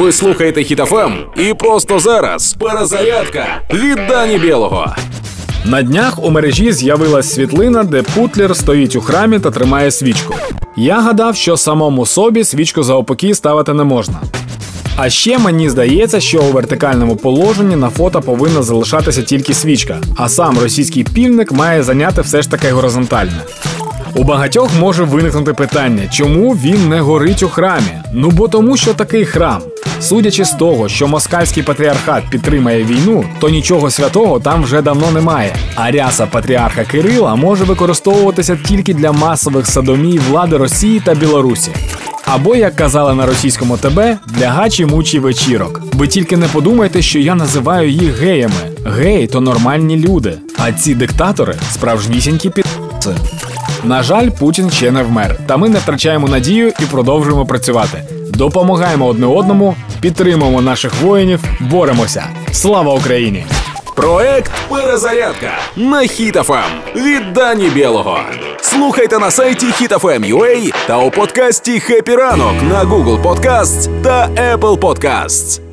Ви слухаєте Хітофем і просто зараз перезарядка від Дані Білого. На днях у мережі з'явилась світлина, де Путлер стоїть у храмі та тримає свічку. Я гадав, що самому собі свічку за опокій ставити не можна. А ще мені здається, що у вертикальному положенні на фото повинна залишатися тільки свічка, а сам російський півник має зайняти все ж таки горизонтальне. У багатьох може виникнути питання, чому він не горить у храмі? Ну бо тому, що такий храм. Судячи з того, що москальський патріархат підтримає війну, то нічого святого там вже давно немає. А ряса патріарха Кирила може використовуватися тільки для масових садомій влади Росії та Білорусі. Або, як казали на російському ТБ, для гачі мучі вечірок. Ви тільки не подумайте, що я називаю їх геями. Геї то нормальні люди, а ці диктатори справжнісінькі під. На жаль, Путін ще не вмер, та ми не втрачаємо надію і продовжуємо працювати. Допомагаємо одне одному, підтримуємо наших воїнів, боремося. Слава Україні! Проект Перезарядка на Хітофем від Дані Білого. Слухайте на сайті HitFM.ua та у подкасті «Хеппі ранок» на Google Podcasts та Apple Podcasts.